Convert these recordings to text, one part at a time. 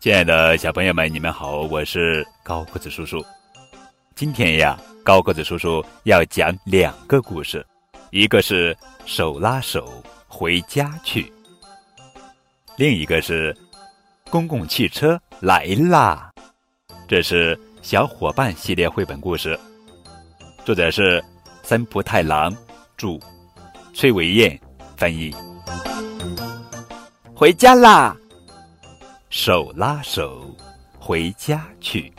亲爱的小朋友们，你们好，我是高个子叔叔。今天呀，高个子叔叔要讲两个故事，一个是手拉手回家去，另一个是公共汽车来啦。这是小伙伴系列绘本故事，作者是森浦太郎，著，崔维燕翻译。回家啦！手拉手回家去，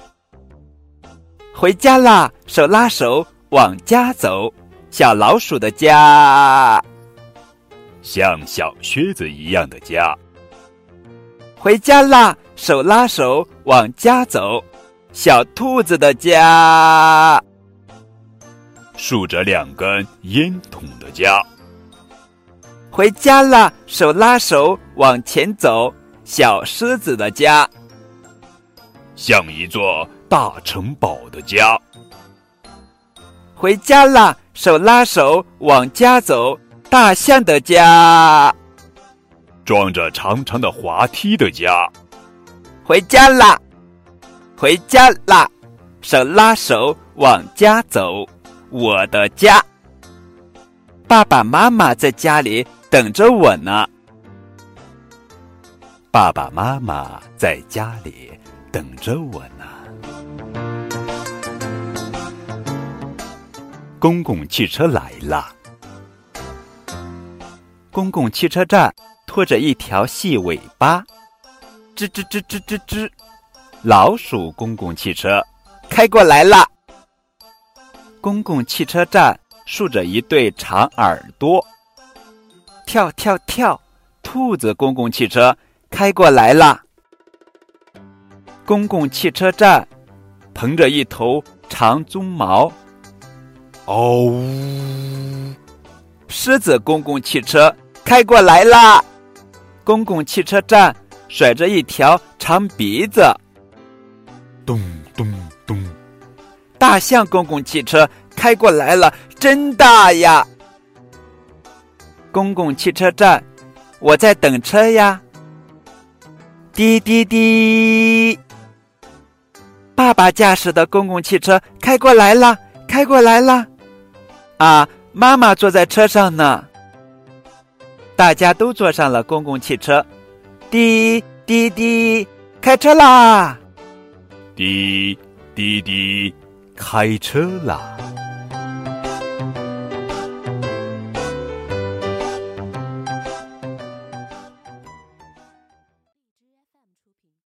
回家啦！手拉手往家走，小老鼠的家，像小靴子一样的家。回家啦！手拉手往家走，小兔子的家，竖着两根烟筒的家。回家啦！手拉手往前走。小狮子的家，像一座大城堡的家。回家啦，手拉手往家走。大象的家，装着长长的滑梯的家。回家啦，回家啦，手拉手往家走。我的家，爸爸妈妈在家里等着我呢。爸爸妈妈在家里等着我呢。公共汽车来了。公共汽车站拖着一条细尾巴，吱吱吱吱吱吱，老鼠公共汽车开过来了。公共汽车站竖着一对长耳朵，跳跳跳，兔子公共汽车。开过来了。公共汽车站，蓬着一头长鬃毛。哦呜！狮子公共汽车开过来啦。公共汽车站甩着一条长鼻子。咚咚咚！大象公共汽车开过来了，真大呀！公共汽车站，我在等车呀。滴滴滴！爸爸驾驶的公共汽车开过来了，开过来了。啊，妈妈坐在车上呢。大家都坐上了公共汽车。滴滴滴，开车啦！滴滴滴，开车啦！